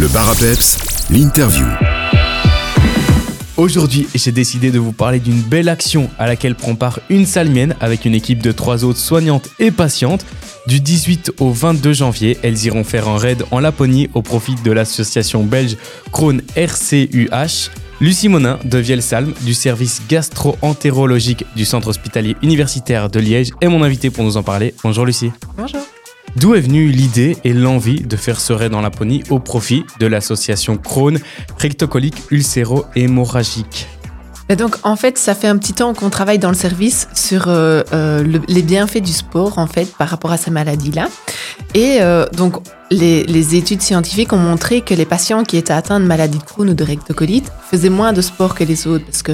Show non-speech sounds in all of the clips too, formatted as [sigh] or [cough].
Le bar à peps, l'interview. Aujourd'hui, j'ai décidé de vous parler d'une belle action à laquelle prend part une salmienne avec une équipe de trois autres soignantes et patientes. Du 18 au 22 janvier, elles iront faire un raid en Laponie au profit de l'association belge Crohn RCUH. Lucie Monin de Vielsalm du service gastro-entérologique du centre hospitalier universitaire de Liège est mon invitée pour nous en parler. Bonjour Lucie. Bonjour. D'où est venue l'idée et l'envie de faire ce raid en Laponie au profit de l'association Crohn rectocolique ulcéro-hémorragique donc en fait, ça fait un petit temps qu'on travaille dans le service sur euh, euh, le- les bienfaits du sport en fait par rapport à ces maladies-là. Et euh, donc les, études scientifiques ont montré que les patients qui étaient atteints de maladies de Crohn ou de rectocolite faisaient moins de sport que les autres parce que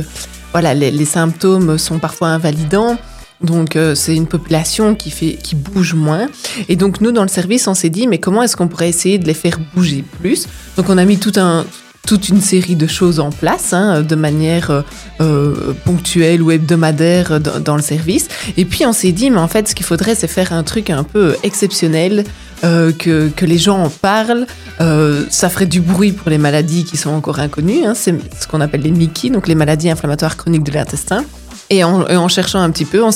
voilà, les symptômes sont parfois invalidants. Donc euh, c'est une population qui fait qui bouge moins et donc nous dans le service on s'est dit mais comment est-ce qu'on pourrait essayer de les faire bouger plus? Donc on a mis un toute une série de choses en place hein, de manière euh, euh, ponctuelle ou hebdomadaire dans, le service. Et puis on s'est dit, mais en fait, ce qu'il faudrait, c'est faire un truc un peu exceptionnel, que, que les gens en parlent. Ça ferait du bruit pour les maladies qui sont encore inconnues. hein, c'est ce qu'on appelle les MICI, donc les maladies inflammatoires chroniques de l'intestin. Et en, cherchant un petit peu, on,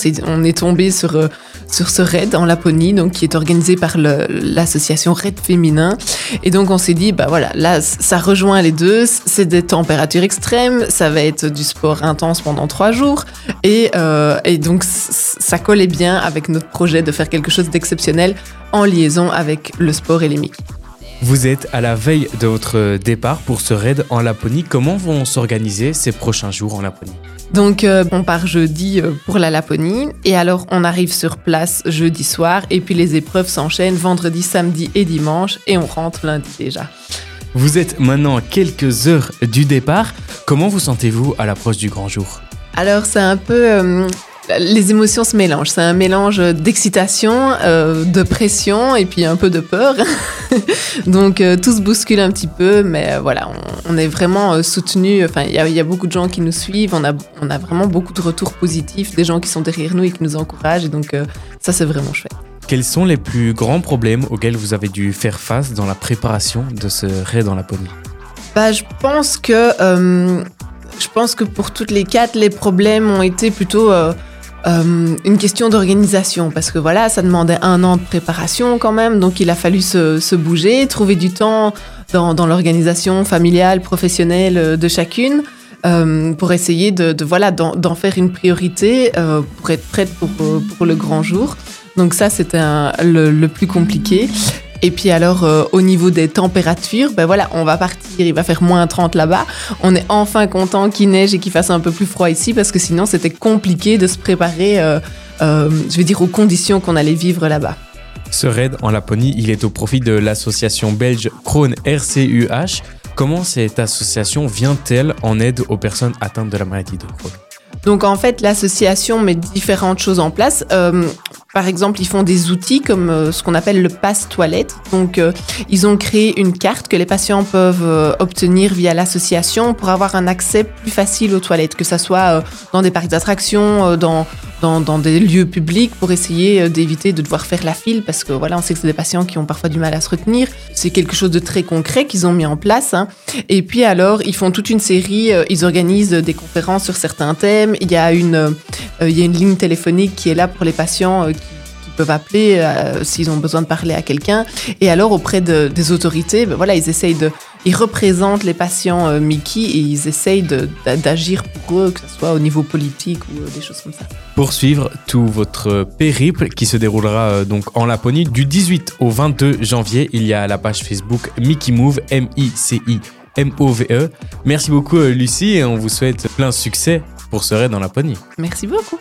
est tombé sur, euh, sur ce raid en Laponie, donc qui est organisé par l'association Raid Féminin. Et donc on s'est dit, bah voilà, là ça rejoint les deux, c'est des températures extrêmes, ça va être du sport intense pendant trois jours, et, euh, et donc ça collait bien avec notre projet de faire quelque chose d'exceptionnel en liaison avec le sport et les MIC. Vous êtes à la veille de votre départ pour ce raid en Laponie. Comment vont s'organiser ces prochains jours en Laponie? Donc euh, on part jeudi euh, pour la Laponie, et alors on arrive sur place jeudi soir, et puis les épreuves s'enchaînent vendredi, samedi et dimanche, et on rentre lundi déjà. Vous êtes maintenant à quelques heures du départ. Comment vous sentez-vous à l'approche du grand jour? Alors c'est un peu... euh, les émotions se mélangent. C'est un mélange d'excitation, euh, de pression et puis un peu de peur. [laughs] Donc euh, tout se bouscule un petit peu, mais euh, voilà, on, on est vraiment soutenu. Enfin, il y, a- il y a beaucoup de gens qui nous suivent. On a, on a vraiment beaucoup de retours positifs, des gens qui sont derrière nous et qui nous encouragent. Et donc euh, ça, c'est vraiment chouette. Quels sont les plus grands problèmes auxquels vous avez dû faire face dans la préparation de ce raid en Laponie Bah, je pense que je pense que pour toutes les quatre, les problèmes ont été plutôt euh, une question d'organisation parce que voilà, ça demandait un an de préparation quand même, donc il a fallu se, bouger, trouver du temps dans, dans l'organisation familiale, professionnelle euh, de chacune. euh, pour essayer de, voilà d'en faire une priorité pour être prête pour, pour le grand jour. Donc ça c'était le plus compliqué. Et puis alors, euh, au niveau des températures, ben voilà, on va partir, il va faire moins 30 là-bas. On est enfin content qu'il neige et qu'il fasse un peu plus froid ici, parce que sinon c'était compliqué de se préparer, euh, euh, je veux dire, aux conditions qu'on allait vivre là-bas. Ce raid en Laponie, il est au profit de l'association belge Crohn RCUH. Comment cette association vient-elle en aide aux personnes atteintes de la maladie de Crohn? Donc en fait, l'association met différentes choses en place. Euh, par exemple, ils font des outils comme euh, ce qu'on appelle le passe toilette. Donc euh, ils ont créé une carte que les patients peuvent euh, obtenir via l'association pour avoir un accès plus facile aux toilettes, que ça soit dans des parcs d'attractions, dans, dans, dans des lieux publics, pour essayer euh, d'éviter de devoir faire la file, parce que voilà, on sait que c'est des patients qui ont parfois du mal à se retenir. C'est quelque chose de très concret qu'ils ont mis en place. hein. Et puis alors, ils font toute une série, euh, ils organisent des conférences sur certains thèmes. Il y a une, euh, il y a une ligne téléphonique qui est là pour les patients qui, peuvent appeler s'ils ont besoin de parler à quelqu'un. Et alors, auprès de- des autorités, ben voilà, ils essayent de, ils représentent les patients euh, Mickey et ils essayent d'agir pour eux, que ce soit au niveau politique ou euh, des choses comme ça. Pour suivre tout votre périple qui se déroulera euh, donc en Laponie du 18 au 22 janvier, il y a la page Facebook Mickey Move, M-I-C-I. M-O-V-E. Merci beaucoup Lucie et on vous souhaite plein succès pour ce raid en Laponie. Merci beaucoup.